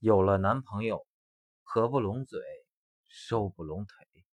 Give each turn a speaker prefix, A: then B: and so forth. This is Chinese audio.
A: 有了男朋友合不拢嘴收不拢腿